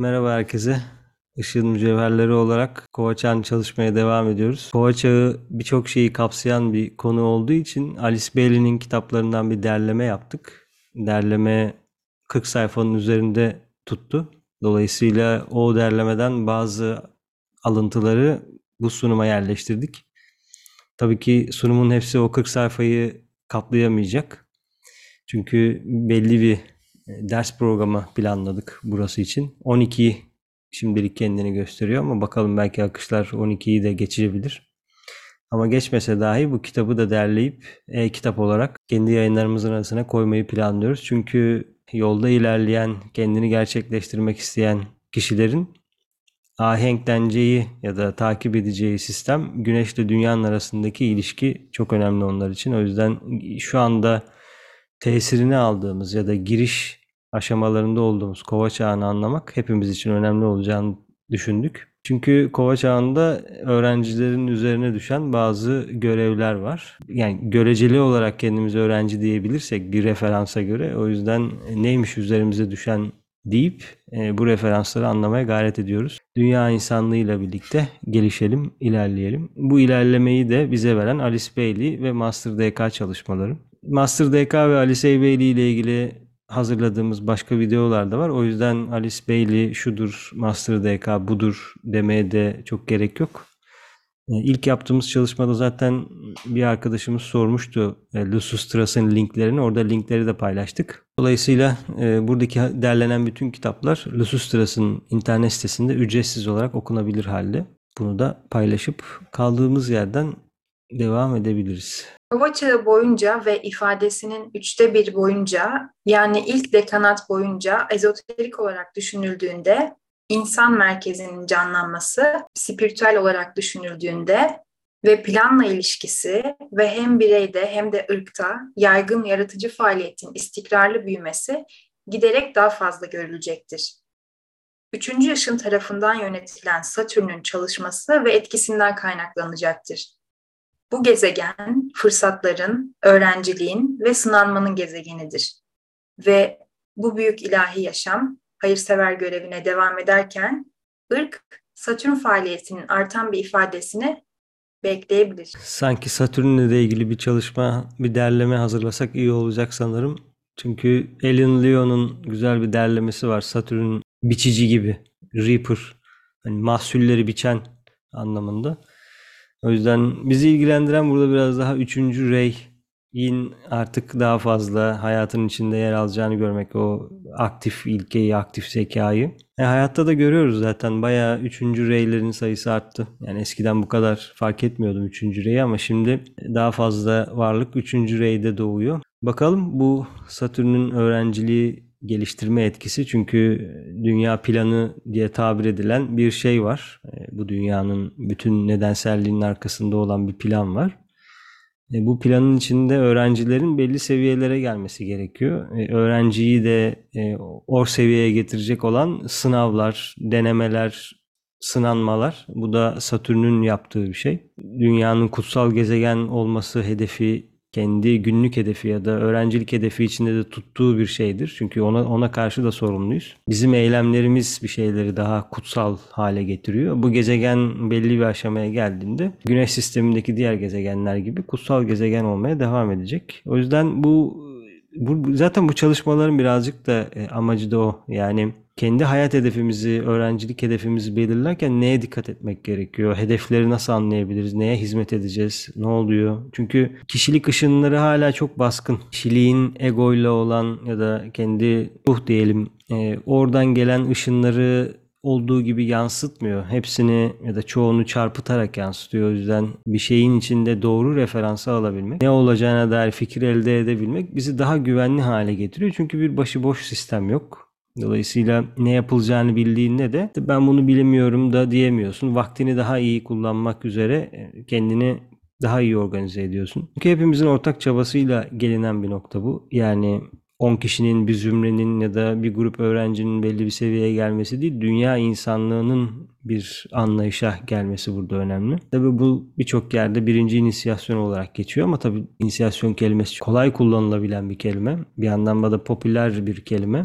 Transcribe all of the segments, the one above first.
Merhaba herkese. Işığın mücevherleri olarak Kova Çağı'nı çalışmaya devam ediyoruz. Kova Çağı birçok şeyi kapsayan bir konu olduğu için Alice Bailey'nin kitaplarından bir derleme yaptık. Derleme 40 sayfanın üzerinde tuttu. Dolayısıyla o derlemeden bazı alıntıları bu sunuma yerleştirdik. Tabii ki sunumun hepsi o 40 sayfayı kaplayamayacak. Çünkü belli bir ders programı planladık burası için. 12 şimdilik kendini gösteriyor ama bakalım belki akışlar 12'yi de geçirebilir. Ama geçmese dahi bu kitabı da derleyip e-kitap olarak kendi yayınlarımızın arasına koymayı planlıyoruz. Çünkü yolda ilerleyen, kendini gerçekleştirmek isteyen kişilerin ahenkleneceği ya da takip edeceği sistem güneşle dünyanın arasındaki ilişki çok önemli onlar için. O yüzden şu anda tesirini aldığımız ya da giriş aşamalarında olduğumuz kova çağını anlamak hepimiz için önemli olacağını düşündük. Çünkü kova çağında öğrencilerin üzerine düşen bazı görevler var. Yani göreceli olarak kendimizi öğrenci diyebilirsek bir referansa göre o yüzden neymiş üzerimize düşen deyip e, bu referansları anlamaya gayret ediyoruz. Dünya insanlığıyla birlikte gelişelim, ilerleyelim. Bu ilerlemeyi de bize veren Alice Bailey ve Master DK çalışmaları. Master DK ve Alice Bailey ile ilgili hazırladığımız başka videolar da var. O yüzden Alice Bailey şudur, Master DK budur demeye de çok gerek yok. E, ilk yaptığımız çalışmada zaten bir arkadaşımız sormuştu e, Lucius Strauss'ın linklerini. Orada linkleri de paylaştık. Dolayısıyla e, buradaki derlenen bütün kitaplar Lucius Strauss'ın internet sitesinde ücretsiz olarak okunabilir halde. Bunu da paylaşıp kaldığımız yerden devam edebiliriz. Kova çağı boyunca ve ifadesinin üçte bir boyunca yani ilk dekanat boyunca ezoterik olarak düşünüldüğünde insan merkezinin canlanması, spiritüel olarak düşünüldüğünde ve planla ilişkisi ve hem bireyde hem de ırkta yaygın yaratıcı faaliyetin istikrarlı büyümesi giderek daha fazla görülecektir. Üçüncü yaşın tarafından yönetilen Satürn'ün çalışması ve etkisinden kaynaklanacaktır. Bu gezegen fırsatların, öğrenciliğin ve sınanmanın gezegenidir. Ve bu büyük ilahi yaşam hayırsever görevine devam ederken ırk Satürn faaliyetinin artan bir ifadesini bekleyebilir. Sanki Satürn'le de ilgili bir çalışma, bir derleme hazırlasak iyi olacak sanırım. Çünkü Ellen Leon'un güzel bir derlemesi var. Satürn biçici gibi, reaper, hani mahsulleri biçen anlamında. O yüzden bizi ilgilendiren burada biraz daha üçüncü rey in artık daha fazla hayatın içinde yer alacağını görmek o aktif ilkeyi, aktif zekayı. E, hayatta da görüyoruz zaten bayağı üçüncü reylerin sayısı arttı. Yani eskiden bu kadar fark etmiyordum üçüncü reyi ama şimdi daha fazla varlık üçüncü reyde doğuyor. Bakalım bu Satürn'ün öğrenciliği geliştirme etkisi çünkü dünya planı diye tabir edilen bir şey var. E, bu dünyanın bütün nedenselliğinin arkasında olan bir plan var. E, bu planın içinde öğrencilerin belli seviyelere gelmesi gerekiyor. E, öğrenciyi de o seviyeye getirecek olan sınavlar, denemeler, sınanmalar. Bu da Satürn'ün yaptığı bir şey. Dünyanın kutsal gezegen olması hedefi kendi günlük hedefi ya da öğrencilik hedefi içinde de tuttuğu bir şeydir. Çünkü ona ona karşı da sorumluyuz. Bizim eylemlerimiz bir şeyleri daha kutsal hale getiriyor. Bu gezegen belli bir aşamaya geldiğinde Güneş sistemindeki diğer gezegenler gibi kutsal gezegen olmaya devam edecek. O yüzden bu, bu zaten bu çalışmaların birazcık da e, amacı da o. Yani kendi hayat hedefimizi, öğrencilik hedefimizi belirlerken neye dikkat etmek gerekiyor? Hedefleri nasıl anlayabiliriz? Neye hizmet edeceğiz? Ne oluyor? Çünkü kişilik ışınları hala çok baskın. Kişiliğin egoyla olan ya da kendi ruh diyelim e, oradan gelen ışınları olduğu gibi yansıtmıyor. Hepsini ya da çoğunu çarpıtarak yansıtıyor. O yüzden bir şeyin içinde doğru referansı alabilmek, ne olacağına dair fikir elde edebilmek bizi daha güvenli hale getiriyor. Çünkü bir başıboş sistem yok Dolayısıyla ne yapılacağını bildiğinde de ben bunu bilemiyorum da diyemiyorsun. Vaktini daha iyi kullanmak üzere e, kendini daha iyi organize ediyorsun. Çünkü hepimizin ortak çabasıyla gelinen bir nokta bu. Yani 10 kişinin, bir zümrenin ya da bir grup öğrencinin belli bir seviyeye gelmesi değil, dünya insanlığının bir anlayışa gelmesi burada önemli. Tabii bu birçok yerde birinci inisiyasyon olarak geçiyor ama tabii inisiyasyon kelimesi kolay kullanılabilen bir kelime. Bir anlamda da popüler bir kelime.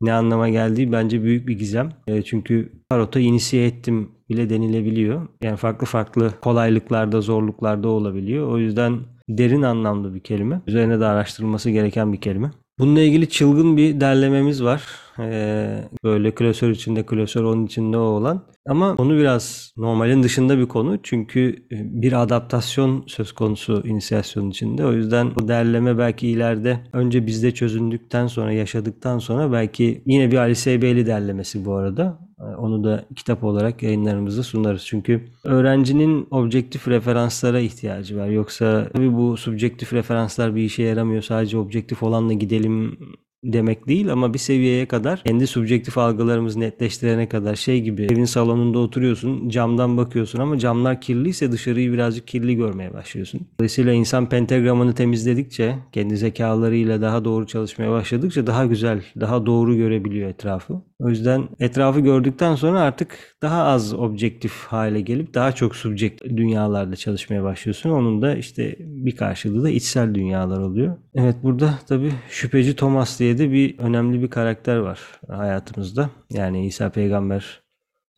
ne anlama geldiği bence büyük bir gizem. E, çünkü tarota inisiye ettim bile denilebiliyor. Yani farklı farklı kolaylıklarda, zorluklarda olabiliyor. O yüzden derin anlamlı bir kelime. Üzerine de araştırılması gereken bir kelime. Bununla ilgili çılgın bir derlememiz var. Ee, böyle klasör içinde klasör onun içinde o olan. Ama konu biraz normalin dışında bir konu. Çünkü e, bir adaptasyon söz konusu inisiyasyon içinde. O yüzden bu derleme belki ileride önce bizde çözündükten sonra yaşadıktan sonra belki yine bir Ali Seybeyli derlemesi bu arada. Ee, Onu da kitap olarak yayınlarımızda sunarız. Çünkü öğrencinin objektif referanslara ihtiyacı var. Yoksa tabii bu subjektif referanslar bir işe yaramıyor. Sadece objektif olanla gidelim demek değil ama bir seviyeye kadar kendi subjektif algılarımızı netleştirene kadar şey gibi evin salonunda oturuyorsun camdan bakıyorsun ama camlar kirliyse dışarıyı birazcık kirli görmeye başlıyorsun. Dolayısıyla insan pentagramını temizledikçe kendi zekalarıyla daha doğru çalışmaya başladıkça daha güzel daha doğru görebiliyor etrafı. O yüzden etrafı gördükten sonra artık daha az objektif hale gelip daha çok subjekt dünyalarda çalışmaya başlıyorsun. Onun da işte bir karşılığı da içsel dünyalar oluyor. Evet burada tabii şüpheci Thomas diye de bir önemli bir karakter var hayatımızda. Yani İsa peygamber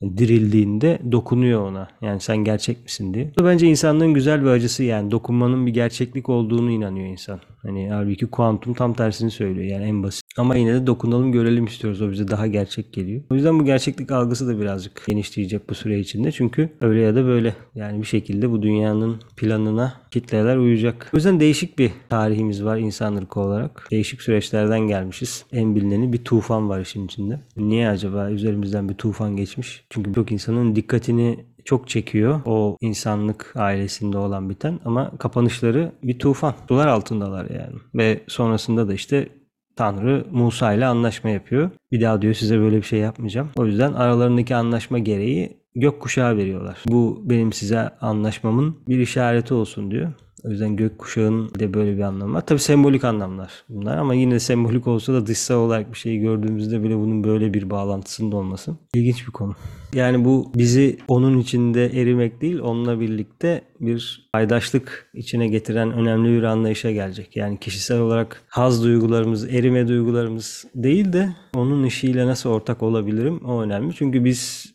dirildiğinde dokunuyor ona. Yani sen gerçek misin diye. Bu bence insanlığın güzel bir acısı yani dokunmanın bir gerçeklik olduğunu inanıyor insan. Hani halbuki kuantum tam tersini söylüyor yani en basit. Ama yine de dokunalım görelim istiyoruz. O bize daha gerçek geliyor. O yüzden bu gerçeklik algısı da birazcık genişleyecek bu süre içinde. Çünkü öyle ya da böyle yani bir şekilde bu dünyanın planına kitleler uyacak. O yüzden değişik bir tarihimiz var insanlık olarak. Değişik süreçlerden gelmişiz. En bilineni bir tufan var işin içinde. Niye acaba üzerimizden bir tufan geçmiş? Çünkü çok insanın dikkatini çok çekiyor o insanlık ailesinde olan biten ama kapanışları bir tufan. Sular altındalar yani. Ve sonrasında da işte Tanrı Musa ile anlaşma yapıyor. Bir daha diyor size böyle bir şey yapmayacağım. O yüzden aralarındaki anlaşma gereği gökkuşağı veriyorlar. Bu benim size anlaşmamın bir işareti olsun diyor. O yüzden gökkuşağının de böyle bir anlamı var. Tabii sembolik anlamlar bunlar ama yine sembolik olsa da dışsal olarak bir şeyi gördüğümüzde bile bunun böyle bir bağlantısının da olması ilginç bir konu. Yani bu bizi onun içinde erimek değil, onunla birlikte bir paydaşlık içine getiren önemli bir anlayışa gelecek. Yani kişisel olarak haz duygularımız, erime duygularımız değil de onun işiyle nasıl ortak olabilirim o önemli. Çünkü biz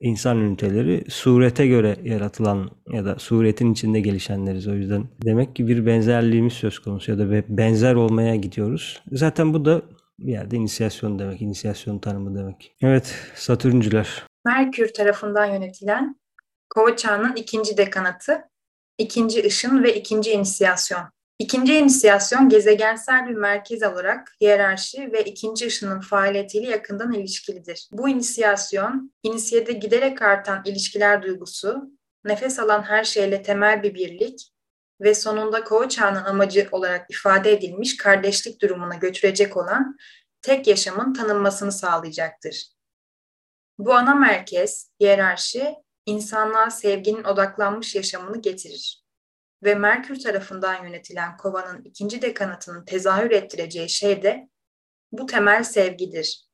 insan üniteleri surete göre yaratılan ya da suretin içinde gelişenleriz. O yüzden demek ki bir benzerliğimiz söz konusu ya da be- benzer olmaya gidiyoruz. Zaten bu da bir yerde inisiyasyon demek, inisiyasyon tanımı demek. Evet, Satürncüler. Merkür tarafından yönetilen Kova çağının ikinci dekanatı, ikinci ışın ve ikinci inisiyasyon. İkinci inisiyasyon gezegensel bir merkez olarak hiyerarşi ve ikinci ışının faaliyetiyle yakından ilişkilidir. Bu inisiyasyon, inisiyede giderek artan ilişkiler duygusu, nefes alan her şeyle temel bir birlik ve sonunda kova çağının amacı olarak ifade edilmiş kardeşlik durumuna götürecek olan tek yaşamın tanınmasını sağlayacaktır. Bu ana merkez, hiyerarşi, insanlığa sevginin odaklanmış yaşamını getirir. Ve Merkür tarafından yönetilen kovanın ikinci dekanatının tezahür ettireceği şey de bu temel sevgidir.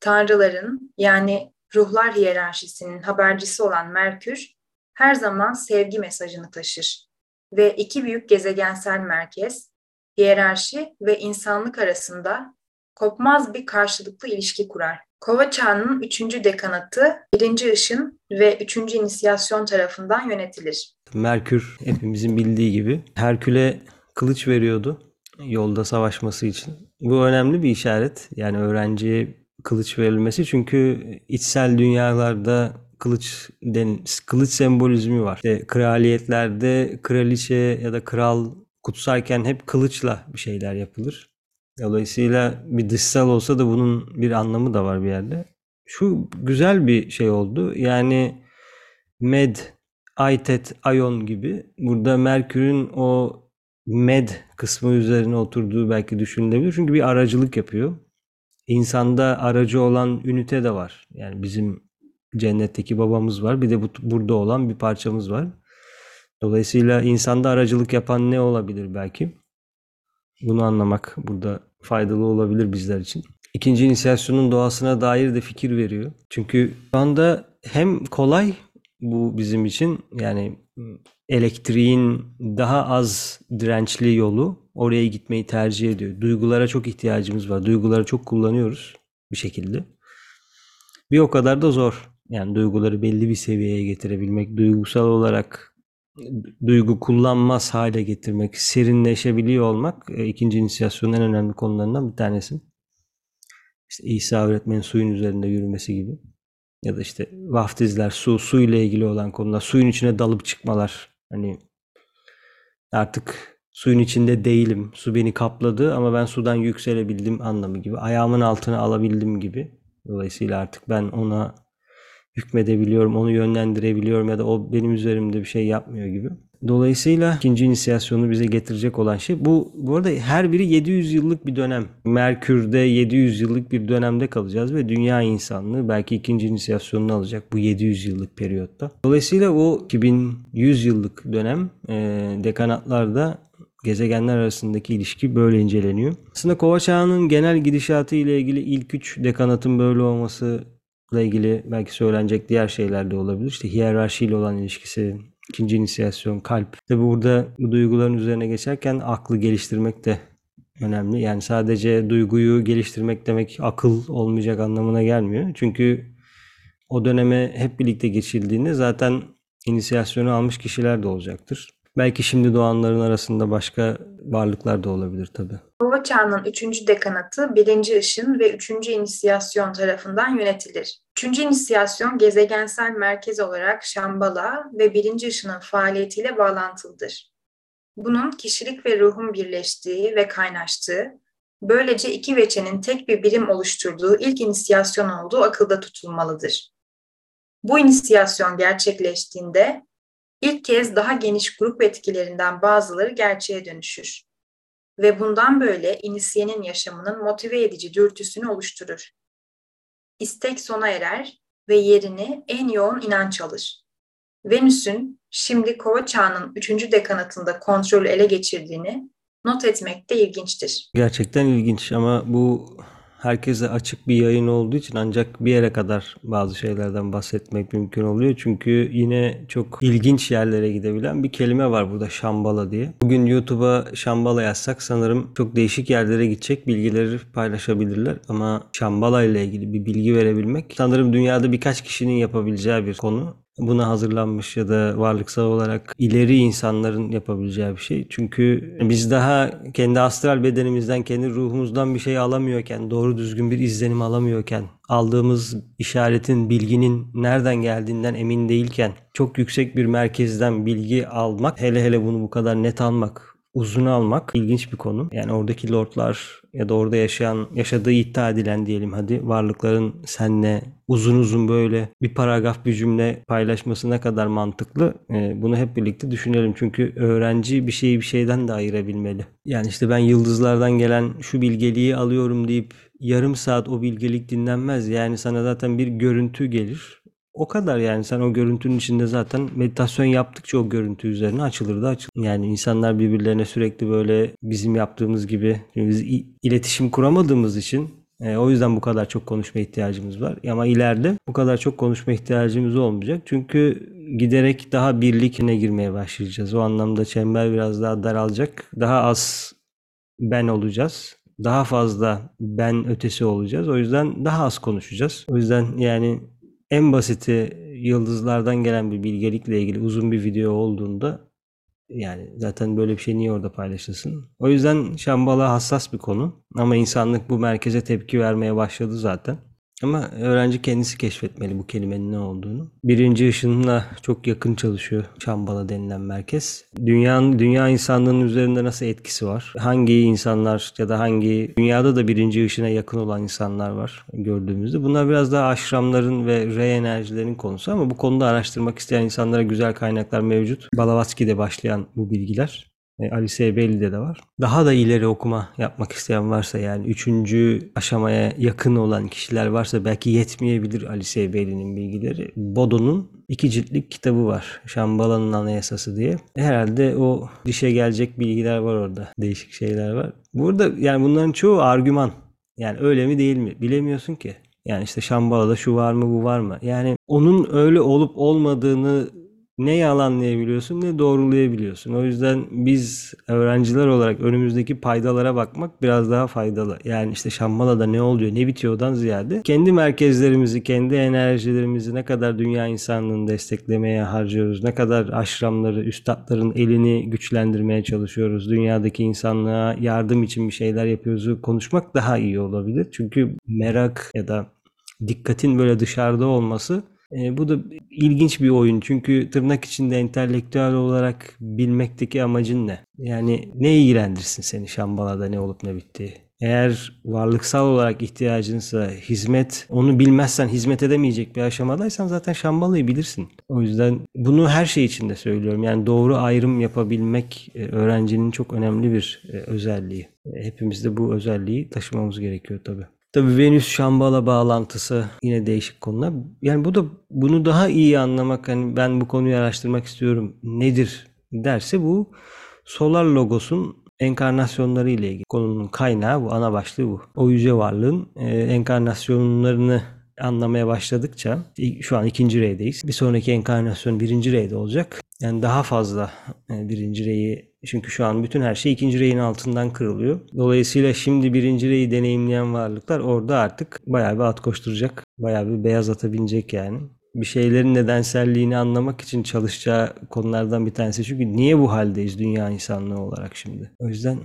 Tanrıların yani ruhlar hiyerarşisinin habercisi olan Merkür her zaman sevgi mesajını taşır. Ve iki büyük gezegensel merkez, hiyerarşi ve insanlık arasında kopmaz bir karşılıklı ilişki kurar. Kova çağının üçüncü dekanatı, birinci ışın ve üçüncü inisiyasyon tarafından yönetilir. Merkür hepimizin bildiği gibi Herkül'e kılıç veriyordu yolda savaşması için. Bu önemli bir işaret. Yani öğrenciye kılıç verilmesi çünkü içsel dünyalarda kılıç den, kılıç sembolizmi var. İşte kraliyetlerde kraliçe ya da kral kutsarken hep kılıçla bir şeyler yapılır. Dolayısıyla bir dışsal olsa da bunun bir anlamı da var bir yerde. Şu güzel bir şey oldu. Yani Med, Aytet, Ayon gibi burada Merkür'ün o Med kısmı üzerine oturduğu belki düşünülebilir. Çünkü bir aracılık yapıyor. İnsanda aracı olan ünite de var. Yani bizim cennetteki babamız var. Bir de bu, burada olan bir parçamız var. Dolayısıyla insanda aracılık yapan ne olabilir belki? Bunu anlamak burada faydalı olabilir bizler için. İkinci inisiyasyonun doğasına dair de fikir veriyor. Çünkü şu anda hem kolay bu bizim için yani elektriğin daha az dirençli yolu oraya gitmeyi tercih ediyor. Duygulara çok ihtiyacımız var. Duyguları çok kullanıyoruz. bir şekilde. Bir o kadar da zor. Yani duyguları belli bir seviyeye getirebilmek, duygusal olarak duygu kullanmaz hale getirmek, serinleşebiliyor olmak e, ikinci inisiyasyonun en önemli konularından bir tanesi. İşte İsa öğretmenin suyun üzerinde yürümesi gibi. Ya da işte vaftizler, su, su ile ilgili olan konular, suyun içine dalıp çıkmalar. Hani artık suyun içinde değilim, su beni kapladı ama ben sudan yükselebildim anlamı gibi. Ayağımın altına alabildim gibi. Dolayısıyla artık ben ona hükmedebiliyorum, onu yönlendirebiliyorum ya da o benim üzerimde bir şey yapmıyor gibi. Dolayısıyla ikinci inisiyasyonu bize getirecek olan şey bu. Bu arada her biri 700 yıllık bir dönem. Merkür'de 700 yıllık bir dönemde kalacağız ve dünya insanlığı belki ikinci inisiyasyonunu alacak bu 700 yıllık periyotta. Dolayısıyla o 2100 yıllık dönem e, dekanatlarda gezegenler arasındaki ilişki böyle inceleniyor. Aslında Kova çağının genel gidişatı ile ilgili ilk üç dekanatın böyle olması ilgili belki söylenecek diğer şeyler de olabilir. İşte hiyerarşiyle olan ilişkisi, ikinci inisiyasyon, kalp. Tabi burada bu duyguların üzerine geçerken aklı geliştirmek de önemli. Yani sadece duyguyu geliştirmek demek akıl olmayacak anlamına gelmiyor. Çünkü o döneme hep birlikte geçildiğinde zaten inisiyasyonu almış kişiler de olacaktır. Belki şimdi doğanların arasında başka varlıklar da olabilir tabii. Kova çağının üçüncü dekanatı birinci ışın ve üçüncü inisiyasyon tarafından yönetilir. Üçüncü inisiyasyon gezegensel merkez olarak Şambala ve birinci ışının faaliyetiyle bağlantılıdır. Bunun kişilik ve ruhun birleştiği ve kaynaştığı, böylece iki veçenin tek bir birim oluşturduğu ilk inisiyasyon olduğu akılda tutulmalıdır. Bu inisiyasyon gerçekleştiğinde ilk kez daha geniş grup etkilerinden bazıları gerçeğe dönüşür ve bundan böyle inisiyenin yaşamının motive edici dürtüsünü oluşturur. İstek sona erer ve yerini en yoğun inanç alır. Venüs'ün şimdi kova çağının üçüncü dekanatında kontrolü ele geçirdiğini not etmek de ilginçtir. Gerçekten ilginç ama bu herkese açık bir yayın olduğu için ancak bir yere kadar bazı şeylerden bahsetmek mümkün oluyor. Çünkü yine çok ilginç yerlere gidebilen bir kelime var burada şambala diye. Bugün YouTube'a şambala yazsak sanırım çok değişik yerlere gidecek bilgileri paylaşabilirler ama şambala ile ilgili bir bilgi verebilmek sanırım dünyada birkaç kişinin yapabileceği bir konu buna hazırlanmış ya da varlıksal olarak ileri insanların yapabileceği bir şey. Çünkü biz daha kendi astral bedenimizden, kendi ruhumuzdan bir şey alamıyorken, doğru düzgün bir izlenim alamıyorken, aldığımız işaretin, bilginin nereden geldiğinden emin değilken, çok yüksek bir merkezden bilgi almak, hele hele bunu bu kadar net almak, uzun almak ilginç bir konu. Yani oradaki lordlar ya da orada yaşayan, yaşadığı iddia edilen diyelim hadi varlıkların senle uzun uzun böyle bir paragraf bir cümle paylaşması ne kadar mantıklı ee, bunu hep birlikte düşünelim. Çünkü öğrenci bir şeyi bir şeyden de ayırabilmeli. Yani işte ben yıldızlardan gelen şu bilgeliği alıyorum deyip yarım saat o bilgelik dinlenmez. Yani sana zaten bir görüntü gelir. O kadar yani sen o görüntünün içinde zaten meditasyon yaptıkça o görüntü üzerine açılır da açılır. Yani insanlar birbirlerine sürekli böyle bizim yaptığımız gibi biz iletişim kuramadığımız için e, o yüzden bu kadar çok konuşma ihtiyacımız var. Ama ileride bu kadar çok konuşma ihtiyacımız olmayacak. Çünkü giderek daha birlikine girmeye başlayacağız. O anlamda çember biraz daha daralacak. Daha az ben olacağız. Daha fazla ben ötesi olacağız. O yüzden daha az konuşacağız. O yüzden yani en basiti yıldızlardan gelen bir bilgelikle ilgili uzun bir video olduğunda yani zaten böyle bir şey niye orada paylaşılsın? O yüzden Şambala hassas bir konu ama insanlık bu merkeze tepki vermeye başladı zaten. Ama öğrenci kendisi keşfetmeli bu kelimenin ne olduğunu. Birinci ışınla çok yakın çalışıyor Şambala denilen merkez. Dünyanın, dünya insanlığının üzerinde nasıl etkisi var? Hangi insanlar ya da hangi dünyada da birinci ışına yakın olan insanlar var gördüğümüzde. Bunlar biraz daha aşramların ve re enerjilerin konusu ama bu konuda araştırmak isteyen insanlara güzel kaynaklar mevcut. Balavatsky'de başlayan bu bilgiler. E, Ali Belli'de de var. Daha da ileri okuma yapmak isteyen varsa yani üçüncü aşamaya yakın olan kişiler varsa belki yetmeyebilir Ali Belli'nin bilgileri. Bodo'nun iki ciltlik kitabı var. Şambala'nın Anayasası diye. Herhalde o dişe gelecek bilgiler var orada. Değişik şeyler var. Burada yani bunların çoğu argüman. Yani öyle mi değil mi? Bilemiyorsun ki. Yani işte Şambala'da şu var mı bu var mı? Yani onun öyle olup olmadığını ne yalanlayabiliyorsun ne doğrulayabiliyorsun. O yüzden biz öğrenciler olarak önümüzdeki paydalara bakmak biraz daha faydalı. Yani işte Şambala'da ne oluyor, ne bitiyordan ziyade kendi merkezlerimizi, kendi enerjilerimizi ne kadar dünya insanlığını desteklemeye harcıyoruz, ne kadar aşramları, üstadların elini güçlendirmeye çalışıyoruz, dünyadaki insanlığa yardım için bir şeyler yapıyoruz konuşmak daha iyi olabilir. Çünkü merak ya da dikkatin böyle dışarıda olması e, bu da ilginç bir oyun çünkü tırnak içinde entelektüel olarak bilmekteki amacın ne? Yani ne ilgilendirsin seni Şambala'da ne olup ne bittiği? Eğer varlıksal olarak ihtiyacınsa hizmet, onu bilmezsen hizmet edemeyecek bir aşamadaysan zaten Şambala'yı bilirsin. O yüzden bunu her şey için de söylüyorum. Yani doğru ayrım yapabilmek e, öğrencinin çok önemli bir e, özelliği. E, Hepimiz de bu özelliği taşımamız gerekiyor tabii. Tabii Venüs Şambala bağlantısı yine değişik konular. Yani bu da bunu daha iyi anlamak hani ben bu konuyu araştırmak istiyorum. Nedir derse bu solar logosun enkarnasyonları ile ilgili. Konunun kaynağı bu, ana başlığı bu. O yüce varlığın e, enkarnasyonlarını anlamaya başladıkça şu an ikinci reydeyiz. Bir sonraki enkarnasyon birinci reyde olacak. Yani daha fazla e, birinci reyi çünkü şu an bütün her şey ikinci reyin altından kırılıyor. Dolayısıyla şimdi birinci reyi deneyimleyen varlıklar orada artık bayağı bir at koşturacak. Bayağı bir beyaz ata binecek yani. Bir şeylerin nedenselliğini anlamak için çalışacağı konulardan bir tanesi. Çünkü niye bu haldeyiz dünya insanlığı olarak şimdi? O yüzden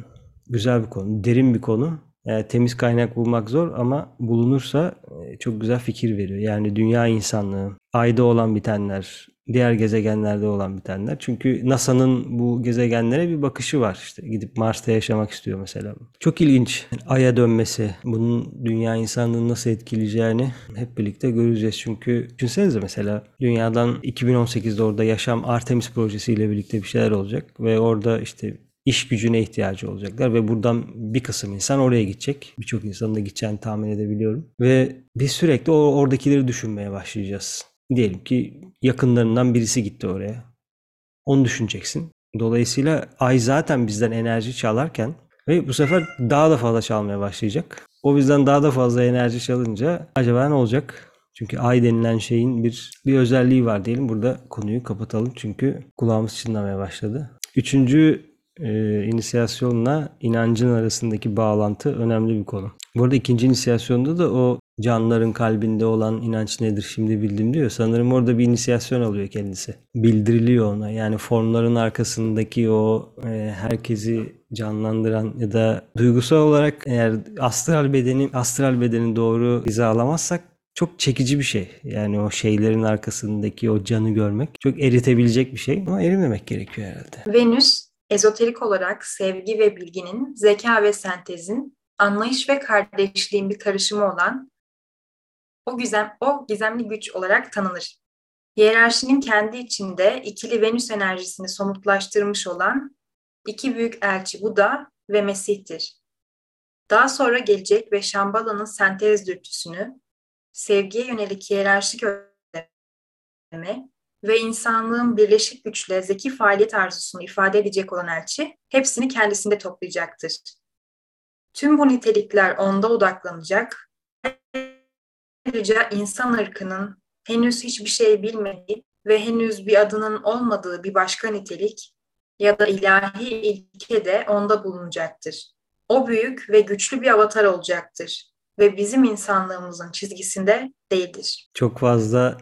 güzel bir konu, derin bir konu. Yani temiz kaynak bulmak zor ama bulunursa e, çok güzel fikir veriyor. Yani dünya insanlığı, ayda olan bitenler, diğer gezegenlerde olan bitenler. Çünkü NASA'nın bu gezegenlere bir bakışı var. İşte gidip Mars'ta yaşamak istiyor mesela. Çok ilginç. Ay'a dönmesi, bunun dünya insanlığını nasıl etkileyeceğini hep birlikte göreceğiz. Çünkü düşünsenize mesela dünyadan 2018'de orada yaşam Artemis projesiyle birlikte bir şeyler olacak ve orada işte iş gücüne ihtiyacı olacaklar ve buradan bir kısım insan oraya gidecek. Birçok insanın da gideceğini tahmin edebiliyorum. Ve biz sürekli oradakileri düşünmeye başlayacağız. Diyelim ki yakınlarından birisi gitti oraya. Onu düşüneceksin. Dolayısıyla ay zaten bizden enerji çalarken ve bu sefer daha da fazla çalmaya başlayacak. O bizden daha da fazla enerji çalınca acaba ne olacak? Çünkü ay denilen şeyin bir bir özelliği var diyelim. Burada konuyu kapatalım çünkü kulağımız çınlamaya başladı. Üçüncü e, inisiyasyonla inancın arasındaki bağlantı önemli bir konu. Bu arada ikinci inisiyasyonda da o canlıların kalbinde olan inanç nedir şimdi bildim diyor. Sanırım orada bir inisiyasyon alıyor kendisi. Bildiriliyor ona. Yani formların arkasındaki o e, herkesi canlandıran ya da duygusal olarak eğer astral bedeni astral bedeni doğru hizalamazsak çok çekici bir şey. Yani o şeylerin arkasındaki o canı görmek çok eritebilecek bir şey ama erimemek gerekiyor herhalde. Venüs ezoterik olarak sevgi ve bilginin, zeka ve sentezin, anlayış ve kardeşliğin bir karışımı olan o gizem o gizemli güç olarak tanınır. Hiyerarşinin kendi içinde ikili Venüs enerjisini somutlaştırmış olan iki büyük elçi Buda ve Mesih'tir. Daha sonra gelecek ve Şambala'nın sentez dürtüsünü, sevgiye yönelik hiyerarşik öğretme ve insanlığın birleşik güçle zeki faaliyet arzusunu ifade edecek olan elçi hepsini kendisinde toplayacaktır. Tüm bu nitelikler onda odaklanacak. Ayrıca insan ırkının henüz hiçbir şey bilmediği ve henüz bir adının olmadığı bir başka nitelik ya da ilahi ilke de onda bulunacaktır. O büyük ve güçlü bir avatar olacaktır ve bizim insanlığımızın çizgisinde değildir. Çok fazla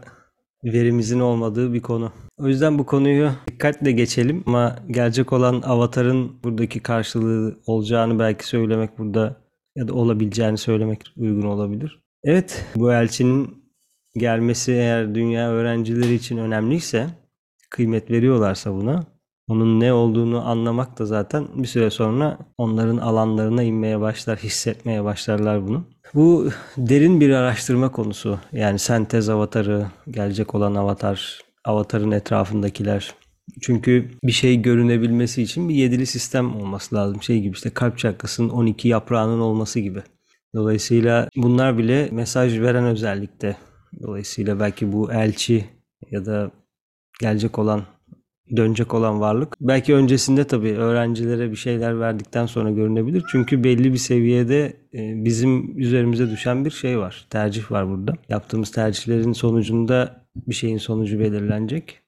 verimizin olmadığı bir konu. O yüzden bu konuyu dikkatle geçelim ama gelecek olan avatarın buradaki karşılığı olacağını belki söylemek burada ya da olabileceğini söylemek uygun olabilir. Evet, bu elçinin gelmesi eğer dünya öğrencileri için önemliyse, kıymet veriyorlarsa buna, onun ne olduğunu anlamak da zaten bir süre sonra onların alanlarına inmeye başlar, hissetmeye başlarlar bunu. Bu derin bir araştırma konusu. Yani sentez avatarı, gelecek olan avatar, avatarın etrafındakiler. Çünkü bir şey görünebilmesi için bir yedili sistem olması lazım. Şey gibi işte kalp çakrasının 12 yaprağının olması gibi. Dolayısıyla bunlar bile mesaj veren özellikte. Dolayısıyla belki bu elçi ya da gelecek olan dönecek olan varlık. Belki öncesinde tabii öğrencilere bir şeyler verdikten sonra görünebilir. Çünkü belli bir seviyede e, bizim üzerimize düşen bir şey var. Tercih var burada. Yaptığımız tercihlerin sonucunda bir şeyin sonucu belirlenecek.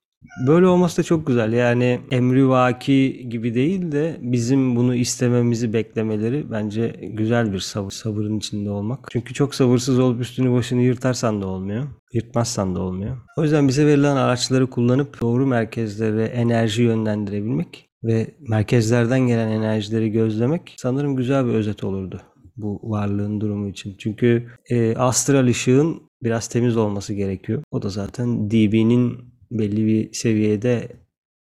Böyle olması da çok güzel. Yani emrivaki gibi değil de bizim bunu istememizi beklemeleri bence güzel bir sabır. Sabırın içinde olmak. Çünkü çok sabırsız olup üstünü başını yırtarsan da olmuyor. Yırtmazsan da olmuyor. O yüzden bize verilen araçları kullanıp doğru merkezlere enerji yönlendirebilmek ve merkezlerden gelen enerjileri gözlemek sanırım güzel bir özet olurdu bu varlığın durumu için. Çünkü e, astral ışığın biraz temiz olması gerekiyor. O da zaten DB'nin belli bir seviyede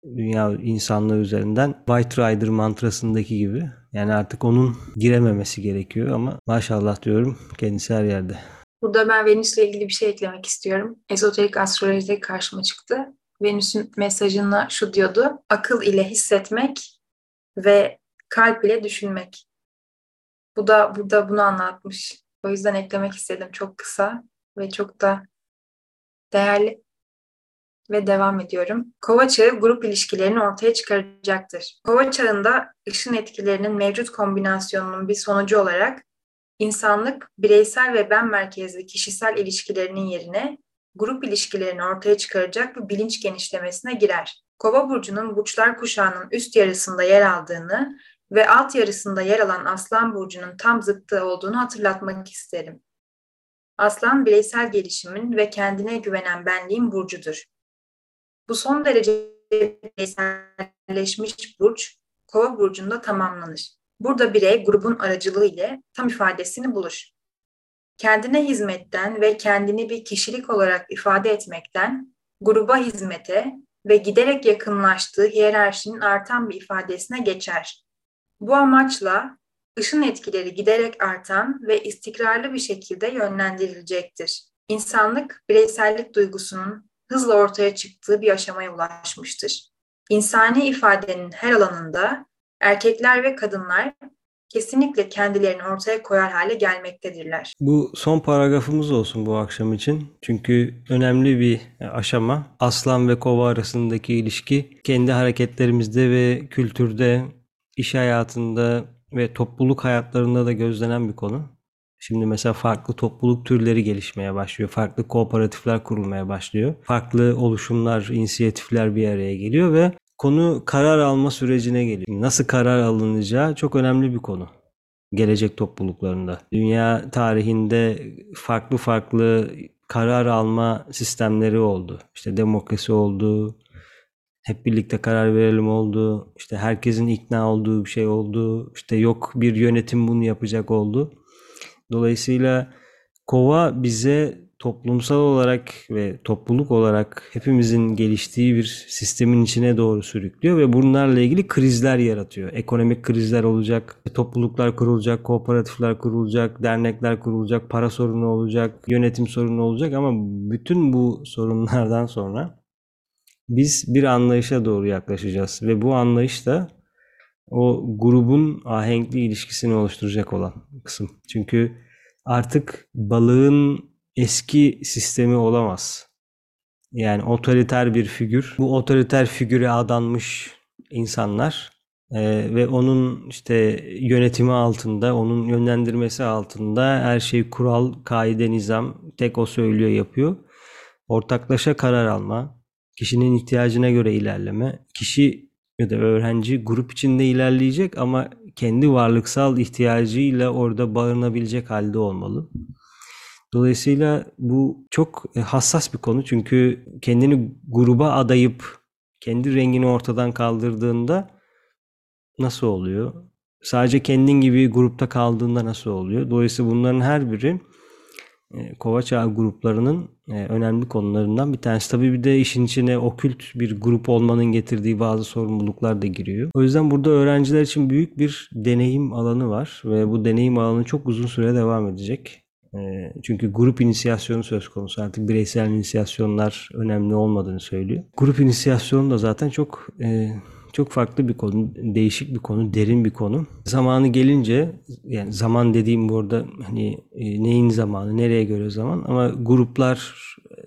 dünya insanlığı üzerinden White Rider mantrasındaki gibi. Yani artık onun girememesi gerekiyor ama maşallah diyorum kendisi her yerde. Burada ben Venüs'le ilgili bir şey eklemek istiyorum. Ezoterik astrolojide karşıma çıktı. Venüs'ün mesajına şu diyordu. Akıl ile hissetmek ve kalp ile düşünmek. Bu da burada bunu anlatmış. O yüzden eklemek istedim. Çok kısa ve çok da değerli. Ve devam ediyorum. Kova çağı grup ilişkilerini ortaya çıkaracaktır. Kova çağında ışın etkilerinin mevcut kombinasyonunun bir sonucu olarak insanlık bireysel ve ben merkezli kişisel ilişkilerinin yerine grup ilişkilerini ortaya çıkaracak bir bilinç genişlemesine girer. Kova burcunun burçlar kuşağının üst yarısında yer aldığını ve alt yarısında yer alan Aslan burcunun tam zıttı olduğunu hatırlatmak isterim. Aslan bireysel gelişimin ve kendine güvenen benliğin burcudur. Bu son derece bireyselleşmiş burç Kova burcunda tamamlanır. Burada birey grubun aracılığı ile tam ifadesini bulur. Kendine hizmetten ve kendini bir kişilik olarak ifade etmekten gruba hizmete ve giderek yakınlaştığı hiyerarşinin artan bir ifadesine geçer. Bu amaçla ışın etkileri giderek artan ve istikrarlı bir şekilde yönlendirilecektir. İnsanlık bireysellik duygusunun hızla ortaya çıktığı bir aşamaya ulaşmıştır. İnsani ifadenin her alanında erkekler ve kadınlar kesinlikle kendilerini ortaya koyar hale gelmektedirler. Bu son paragrafımız olsun bu akşam için. Çünkü önemli bir aşama. Aslan ve kova arasındaki ilişki kendi hareketlerimizde ve kültürde, iş hayatında ve topluluk hayatlarında da gözlenen bir konu. Şimdi mesela farklı topluluk türleri gelişmeye başlıyor. Farklı kooperatifler kurulmaya başlıyor. Farklı oluşumlar, inisiyatifler bir araya geliyor ve konu karar alma sürecine geliyor. Nasıl karar alınacağı çok önemli bir konu. Gelecek topluluklarında. Dünya tarihinde farklı farklı karar alma sistemleri oldu. İşte demokrasi oldu, hep birlikte karar verelim oldu. İşte herkesin ikna olduğu bir şey oldu. İşte yok bir yönetim bunu yapacak oldu. Dolayısıyla kova bize toplumsal olarak ve topluluk olarak hepimizin geliştiği bir sistemin içine doğru sürüklüyor ve bunlarla ilgili krizler yaratıyor. Ekonomik krizler olacak, topluluklar kurulacak, kooperatifler kurulacak, dernekler kurulacak, para sorunu olacak, yönetim sorunu olacak ama bütün bu sorunlardan sonra biz bir anlayışa doğru yaklaşacağız ve bu anlayış da o grubun ahenkli ilişkisini oluşturacak olan kısım. Çünkü artık balığın eski sistemi olamaz. Yani otoriter bir figür. Bu otoriter figüre adanmış insanlar e, ve onun işte yönetimi altında, onun yönlendirmesi altında her şey kural, kaide, nizam tek o söylüyor, yapıyor. Ortaklaşa karar alma, kişinin ihtiyacına göre ilerleme, kişi ya da öğrenci grup içinde ilerleyecek ama kendi varlıksal ihtiyacıyla orada barınabilecek halde olmalı. Dolayısıyla bu çok e, hassas bir konu çünkü kendini gruba adayıp kendi rengini ortadan kaldırdığında nasıl oluyor? Sadece kendin gibi grupta kaldığında nasıl oluyor? Dolayısıyla bunların her biri e, Kova Çağı gruplarının e, önemli konularından bir tanesi. Tabii bir de işin içine okült bir grup olmanın getirdiği bazı sorumluluklar da giriyor. O yüzden burada öğrenciler için büyük bir deneyim alanı var ve bu deneyim alanı çok uzun süre devam edecek. E, çünkü grup inisiyasyonu söz konusu. Artık bireysel inisiyasyonlar önemli olmadığını söylüyor. Grup inisiyasyonu da zaten çok çok farklı bir konu, değişik bir konu, derin bir konu. Zamanı gelince, yani zaman dediğim burada hani e, neyin zamanı, nereye göre zaman ama gruplar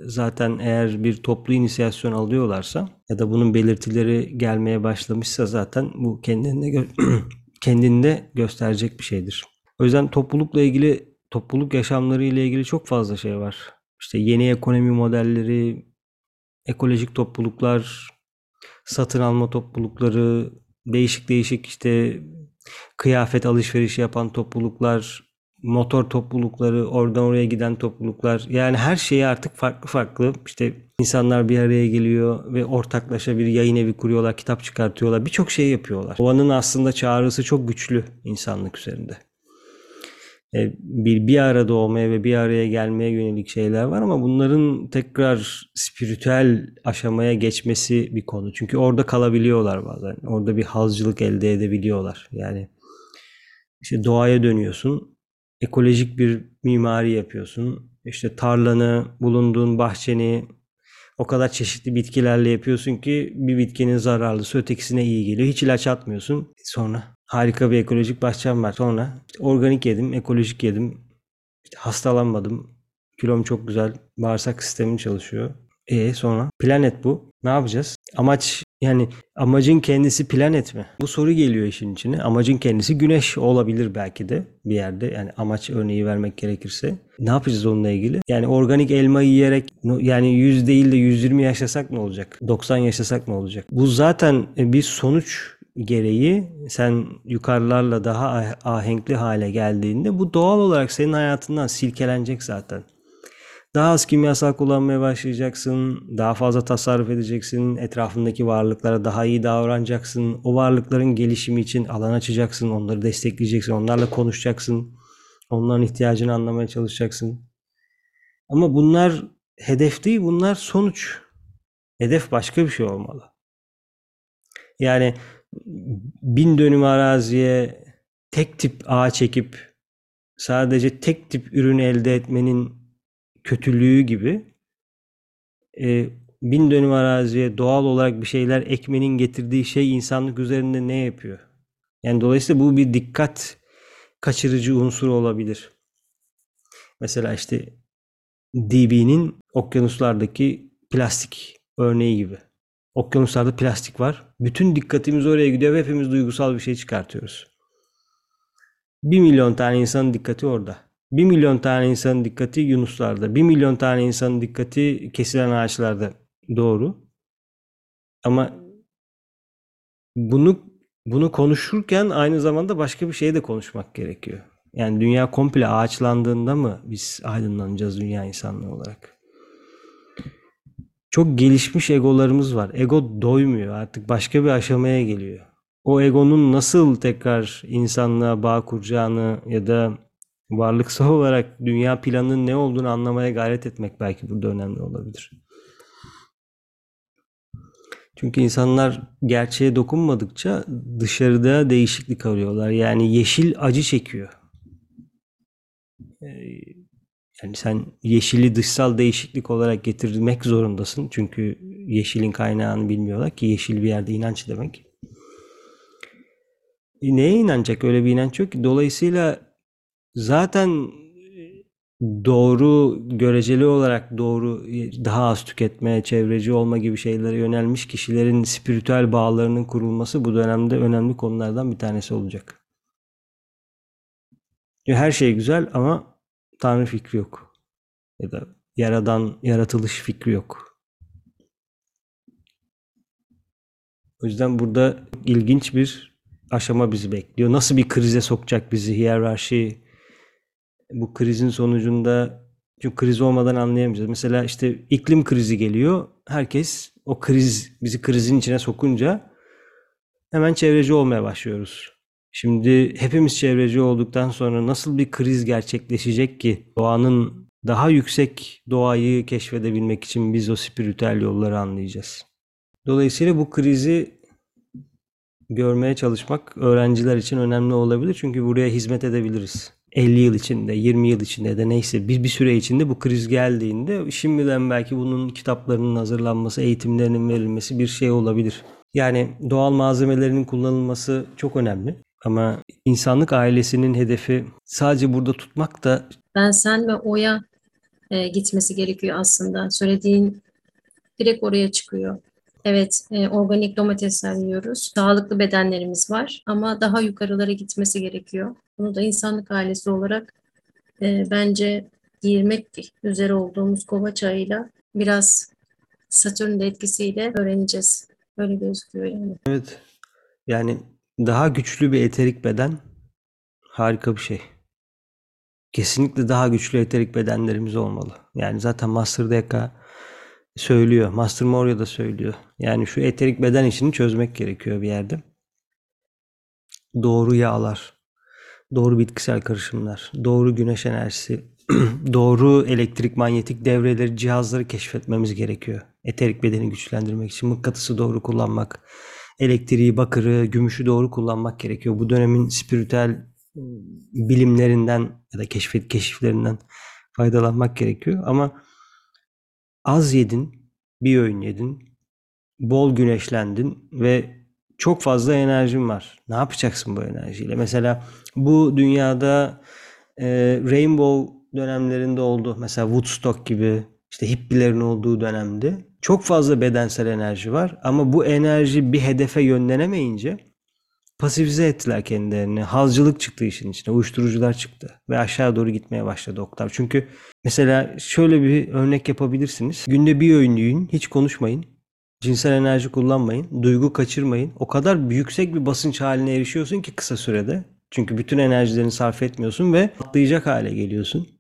zaten eğer bir toplu inisiyasyon alıyorlarsa ya da bunun belirtileri gelmeye başlamışsa zaten bu kendinde gö- kendinde gösterecek bir şeydir. O yüzden toplulukla ilgili, topluluk yaşamları ile ilgili çok fazla şey var. İşte yeni ekonomi modelleri, ekolojik topluluklar, satın alma toplulukları, değişik değişik işte kıyafet alışverişi yapan topluluklar, motor toplulukları, oradan oraya giden topluluklar. Yani her şeyi artık farklı farklı. İşte insanlar bir araya geliyor ve ortaklaşa bir yayın evi kuruyorlar, kitap çıkartıyorlar. Birçok şey yapıyorlar. Doğanın aslında çağrısı çok güçlü insanlık üzerinde. E, bir, bir arada olmaya ve bir araya gelmeye yönelik şeyler var ama bunların tekrar spiritüel aşamaya geçmesi bir konu. Çünkü orada kalabiliyorlar bazen. Orada bir hazcılık elde edebiliyorlar. Yani işte doğaya dönüyorsun. Ekolojik bir mimari yapıyorsun. İşte tarlanı, bulunduğun bahçeni o kadar çeşitli bitkilerle yapıyorsun ki bir bitkinin zararlısı ötekisine iyi geliyor. Hiç ilaç atmıyorsun. Sonra harika bir ekolojik bahçem var. Sonra işte organik yedim, ekolojik yedim. İşte hastalanmadım. Kilom çok güzel. Bağırsak sistemim çalışıyor. E sonra planet bu. Ne yapacağız? Amaç yani amacın kendisi planet mi? Bu soru geliyor işin içine. Amacın kendisi güneş olabilir belki de bir yerde. Yani amaç örneği vermek gerekirse. Ne yapacağız onunla ilgili? Yani organik elma yiyerek yani 100 değil de 120 yaşasak ne olacak? 90 yaşasak ne olacak? Bu zaten bir sonuç gereği sen yukarılarla daha ah- ahenkli hale geldiğinde bu doğal olarak senin hayatından silkelenecek zaten. Daha az kimyasal kullanmaya başlayacaksın, daha fazla tasarruf edeceksin, etrafındaki varlıklara daha iyi davranacaksın, o varlıkların gelişimi için alan açacaksın, onları destekleyeceksin, onlarla konuşacaksın, onların ihtiyacını anlamaya çalışacaksın. Ama bunlar hedef değil, bunlar sonuç. Hedef başka bir şey olmalı. Yani bin dönüm araziye tek tip ağaç çekip sadece tek tip ürün elde etmenin kötülüğü gibi e, bin dönüm araziye doğal olarak bir şeyler ekmenin getirdiği şey insanlık üzerinde ne yapıyor? Yani dolayısıyla bu bir dikkat kaçırıcı unsur olabilir. Mesela işte DB'nin okyanuslardaki plastik örneği gibi. Okyanuslarda plastik var. Bütün dikkatimiz oraya gidiyor ve hepimiz duygusal bir şey çıkartıyoruz. Bir milyon tane insanın dikkati orada. Bir milyon tane insanın dikkati yunuslarda. Bir milyon tane insanın dikkati kesilen ağaçlarda. Doğru. Ama bunu bunu konuşurken aynı zamanda başka bir şey de konuşmak gerekiyor. Yani dünya komple ağaçlandığında mı biz aydınlanacağız dünya insanlığı olarak? Çok gelişmiş egolarımız var. Ego doymuyor. Artık başka bir aşamaya geliyor. O egonun nasıl tekrar insanlığa bağ kuracağını ya da varlıksal olarak dünya planının ne olduğunu anlamaya gayret etmek belki burada önemli olabilir. Çünkü insanlar gerçeğe dokunmadıkça dışarıda değişiklik arıyorlar. Yani yeşil acı çekiyor. Ee, yani sen yeşili dışsal değişiklik olarak getirmek zorundasın. Çünkü yeşilin kaynağını bilmiyorlar ki yeşil bir yerde inanç demek. E neye inanacak? Öyle bir inanç yok ki. Dolayısıyla zaten doğru, göreceli olarak doğru, daha az tüketmeye, çevreci olma gibi şeylere yönelmiş kişilerin spiritüel bağlarının kurulması bu dönemde önemli konulardan bir tanesi olacak. Her şey güzel ama Tanrı fikri yok. Ya da yaradan, yaratılış fikri yok. O yüzden burada ilginç bir aşama bizi bekliyor. Nasıl bir krize sokacak bizi hiyerarşi, bu krizin sonucunda çünkü kriz olmadan anlayamayacağız. Mesela işte iklim krizi geliyor. Herkes o kriz bizi krizin içine sokunca hemen çevreci olmaya başlıyoruz. Şimdi hepimiz çevreci olduktan sonra nasıl bir kriz gerçekleşecek ki doğanın daha yüksek doğayı keşfedebilmek için biz o spiritüel yolları anlayacağız. Dolayısıyla bu krizi görmeye çalışmak öğrenciler için önemli olabilir. Çünkü buraya hizmet edebiliriz. 50 yıl içinde, 20 yıl içinde de neyse bir, bir süre içinde bu kriz geldiğinde şimdiden belki bunun kitaplarının hazırlanması, eğitimlerinin verilmesi bir şey olabilir. Yani doğal malzemelerinin kullanılması çok önemli. Ama insanlık ailesinin hedefi sadece burada tutmak da ben sen ve oya e, gitmesi gerekiyor aslında. Söylediğin direkt oraya çıkıyor. Evet, e, organik domatesler yiyoruz. Sağlıklı bedenlerimiz var ama daha yukarılara gitmesi gerekiyor. Bunu da insanlık ailesi olarak e, bence girmek üzere olduğumuz kova çayıyla biraz Satürn'ün etkisiyle öğreneceğiz. Öyle gözüküyor yani. Evet. Yani daha güçlü bir eterik beden harika bir şey. Kesinlikle daha güçlü eterik bedenlerimiz olmalı. Yani zaten Master Deka söylüyor. Master Moria da söylüyor. Yani şu eterik beden işini çözmek gerekiyor bir yerde. Doğru yağlar, doğru bitkisel karışımlar, doğru güneş enerjisi, doğru elektrik manyetik devreleri, cihazları keşfetmemiz gerekiyor. Eterik bedeni güçlendirmek için mıknatısı doğru kullanmak, elektriği, bakırı, gümüşü doğru kullanmak gerekiyor. Bu dönemin spiritüel bilimlerinden ya da keşfet keşiflerinden faydalanmak gerekiyor. Ama az yedin, bir öğün yedin, bol güneşlendin ve çok fazla enerjin var. Ne yapacaksın bu enerjiyle? Mesela bu dünyada e, Rainbow dönemlerinde oldu. Mesela Woodstock gibi işte hippilerin olduğu dönemde çok fazla bedensel enerji var ama bu enerji bir hedefe yönlenemeyince pasifize ettiler kendilerini. Hazcılık çıktı işin içine. Uyuşturucular çıktı. Ve aşağı doğru gitmeye başladı Oktav. Çünkü mesela şöyle bir örnek yapabilirsiniz. Günde bir öğün yiyin. Hiç konuşmayın. Cinsel enerji kullanmayın. Duygu kaçırmayın. O kadar yüksek bir basınç haline erişiyorsun ki kısa sürede. Çünkü bütün enerjilerini sarf etmiyorsun ve atlayacak hale geliyorsun.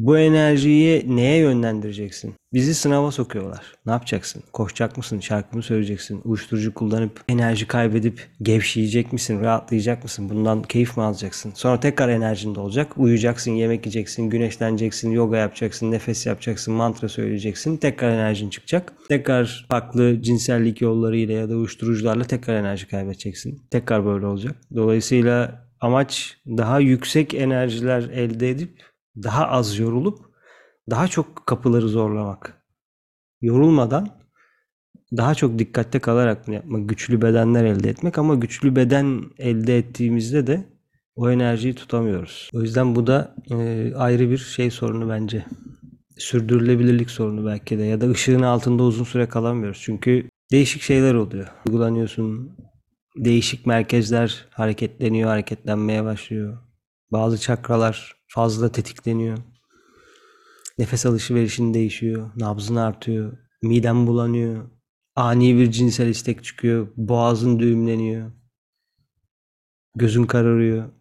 Bu enerjiyi neye yönlendireceksin? Bizi sınava sokuyorlar. Ne yapacaksın? Koşacak mısın? Şarkı mı söyleyeceksin? Uyuşturucu kullanıp enerji kaybedip gevşeyecek misin? Rahatlayacak mısın? Bundan keyif mi alacaksın? Sonra tekrar enerjin de olacak. Uyuyacaksın, yemek yiyeceksin, güneşleneceksin, yoga yapacaksın, nefes yapacaksın, mantra söyleyeceksin. Tekrar enerjin çıkacak. Tekrar farklı cinsellik yollarıyla ya da uyuşturucularla tekrar enerji kaybedeceksin. Tekrar böyle olacak. Dolayısıyla amaç daha yüksek enerjiler elde edip daha az yorulup daha çok kapıları zorlamak. Yorulmadan daha çok dikkatte kalarak yapmak, güçlü bedenler elde etmek ama güçlü beden elde ettiğimizde de o enerjiyi tutamıyoruz. O yüzden bu da e, ayrı bir şey sorunu bence. Sürdürülebilirlik sorunu belki de ya da ışığın altında uzun süre kalamıyoruz. Çünkü değişik şeyler oluyor. Uygulanıyorsun, değişik merkezler hareketleniyor, hareketlenmeye başlıyor. Bazı çakralar fazla tetikleniyor. Nefes alışverişin değişiyor, nabzın artıyor, miden bulanıyor, ani bir cinsel istek çıkıyor, boğazın düğümleniyor, gözün kararıyor.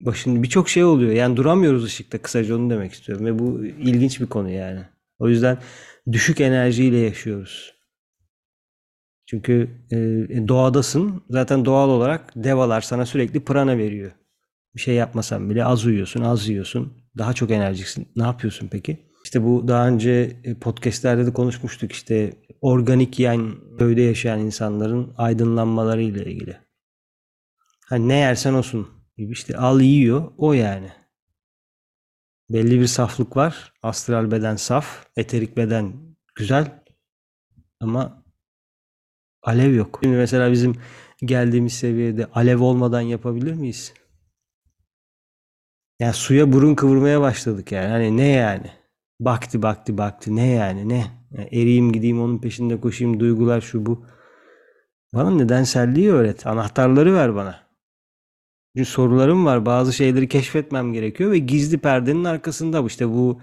Başın birçok şey oluyor. Yani duramıyoruz ışıkta kısaca onu demek istiyorum ve bu ilginç bir konu yani. O yüzden düşük enerjiyle yaşıyoruz. Çünkü e, doğadasın. Zaten doğal olarak devalar sana sürekli prana veriyor. Bir şey yapmasan bile az uyuyorsun, az yiyorsun. Daha çok enerjiksin. Ne yapıyorsun peki? İşte bu daha önce podcastlerde de konuşmuştuk işte organik yiyen köyde yaşayan insanların aydınlanmaları ile ilgili. Hani ne yersen olsun gibi işte al yiyor o yani. Belli bir saflık var. Astral beden saf, eterik beden güzel ama alev yok. Şimdi mesela bizim geldiğimiz seviyede alev olmadan yapabilir miyiz? Yani suya burun kıvırmaya başladık yani. Hani ne yani? Baktı baktı baktı ne yani ne? Yani eriyim gideyim onun peşinde koşayım duygular şu bu. Bana nedenselliği öğret. Anahtarları ver bana. Çünkü sorularım var. Bazı şeyleri keşfetmem gerekiyor ve gizli perdenin arkasında işte bu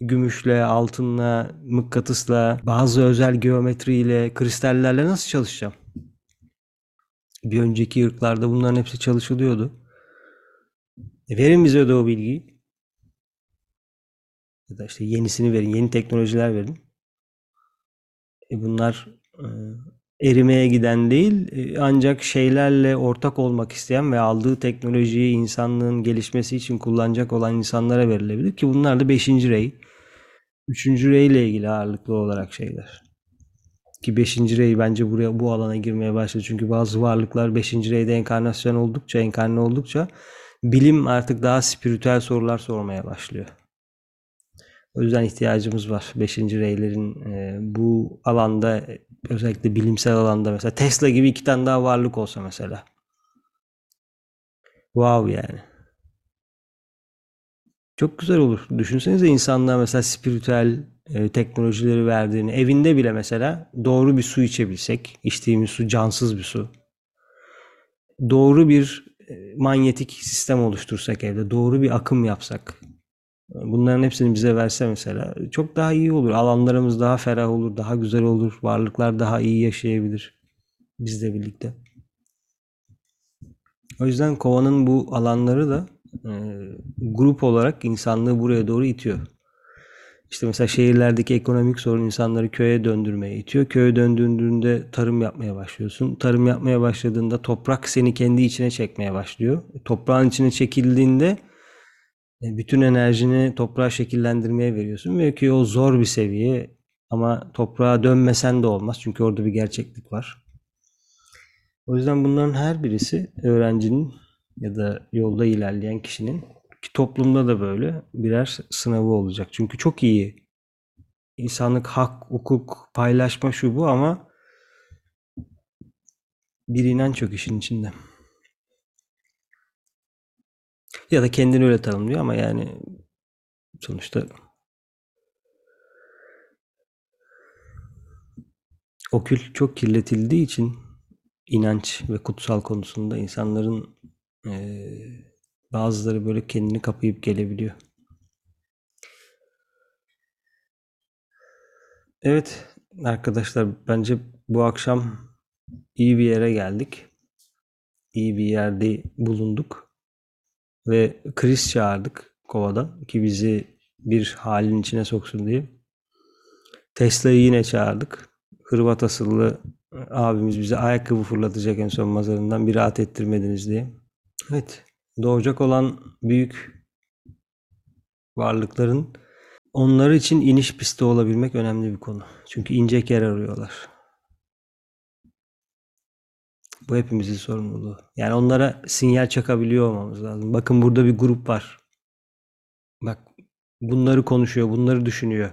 gümüşle, altınla, mıknatısla, bazı özel geometriyle, kristallerle nasıl çalışacağım? Bir önceki ırklarda bunların hepsi çalışılıyordu. E verin bize de o bilgiyi. Ya da işte yenisini verin, yeni teknolojiler verin. E bunlar e, erimeye giden değil, e, ancak şeylerle ortak olmak isteyen ve aldığı teknolojiyi insanlığın gelişmesi için kullanacak olan insanlara verilebilir ki bunlar da 5. rey. 3. rey ile ilgili ağırlıklı olarak şeyler. Ki 5. rey bence buraya bu alana girmeye başladı. Çünkü bazı varlıklar 5. reyde enkarnasyon oldukça, enkarne oldukça bilim artık daha spiritüel sorular sormaya başlıyor. O yüzden ihtiyacımız var. Beşinci reylerin e, bu alanda özellikle bilimsel alanda mesela Tesla gibi iki tane daha varlık olsa mesela. Wow yani. Çok güzel olur. Düşünsenize insanlığa mesela spiritüel e, teknolojileri verdiğini. Evinde bile mesela doğru bir su içebilsek. içtiğimiz su cansız bir su. Doğru bir manyetik sistem oluştursak evde. Doğru bir akım yapsak Bunların hepsini bize verse mesela çok daha iyi olur. Alanlarımız daha ferah olur, daha güzel olur. Varlıklar daha iyi yaşayabilir bizle birlikte. O yüzden kovanın bu alanları da e, grup olarak insanlığı buraya doğru itiyor. İşte mesela şehirlerdeki ekonomik sorun insanları köye döndürmeye itiyor. Köye döndüğünde tarım yapmaya başlıyorsun. Tarım yapmaya başladığında toprak seni kendi içine çekmeye başlıyor. Toprağın içine çekildiğinde e, bütün enerjini toprağa şekillendirmeye veriyorsun. Ve ki o zor bir seviye ama toprağa dönmesen de olmaz. Çünkü orada bir gerçeklik var. O yüzden bunların her birisi öğrencinin ya da yolda ilerleyen kişinin ki toplumda da böyle birer sınavı olacak. Çünkü çok iyi insanlık, hak, hukuk, paylaşma şu bu ama bir inanç yok işin içinde. Ya da kendini öyle tanımlıyor ama yani sonuçta o çok kirletildiği için inanç ve kutsal konusunda insanların eee, bazıları böyle kendini kapayıp gelebiliyor. Evet arkadaşlar bence bu akşam iyi bir yere geldik. İyi bir yerde bulunduk. Ve Chris çağırdık Kova'dan ki bizi bir halin içine soksun diye. Tesla'yı yine çağırdık. Hırvat asıllı abimiz bize ayakkabı fırlatacak en son mazarından bir rahat ettirmediniz diye. Evet. Doğacak olan büyük varlıkların onları için iniş pisti olabilmek önemli bir konu. Çünkü inecek yer arıyorlar. Bu hepimizin sorumluluğu. Yani onlara sinyal çakabiliyor olmamız lazım. Bakın burada bir grup var. Bak bunları konuşuyor, bunları düşünüyor.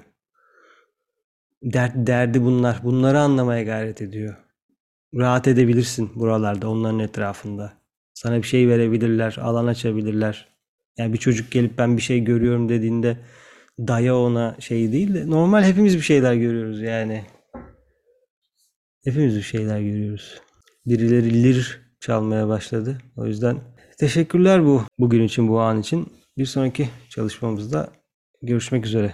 Dert, derdi bunlar. Bunları anlamaya gayret ediyor. Rahat edebilirsin buralarda, onların etrafında. Sana bir şey verebilirler, alan açabilirler. Yani bir çocuk gelip ben bir şey görüyorum dediğinde daya ona şey değil de normal hepimiz bir şeyler görüyoruz yani. Hepimiz bir şeyler görüyoruz. Birileri lir çalmaya başladı. O yüzden teşekkürler bu bugün için, bu an için. Bir sonraki çalışmamızda görüşmek üzere.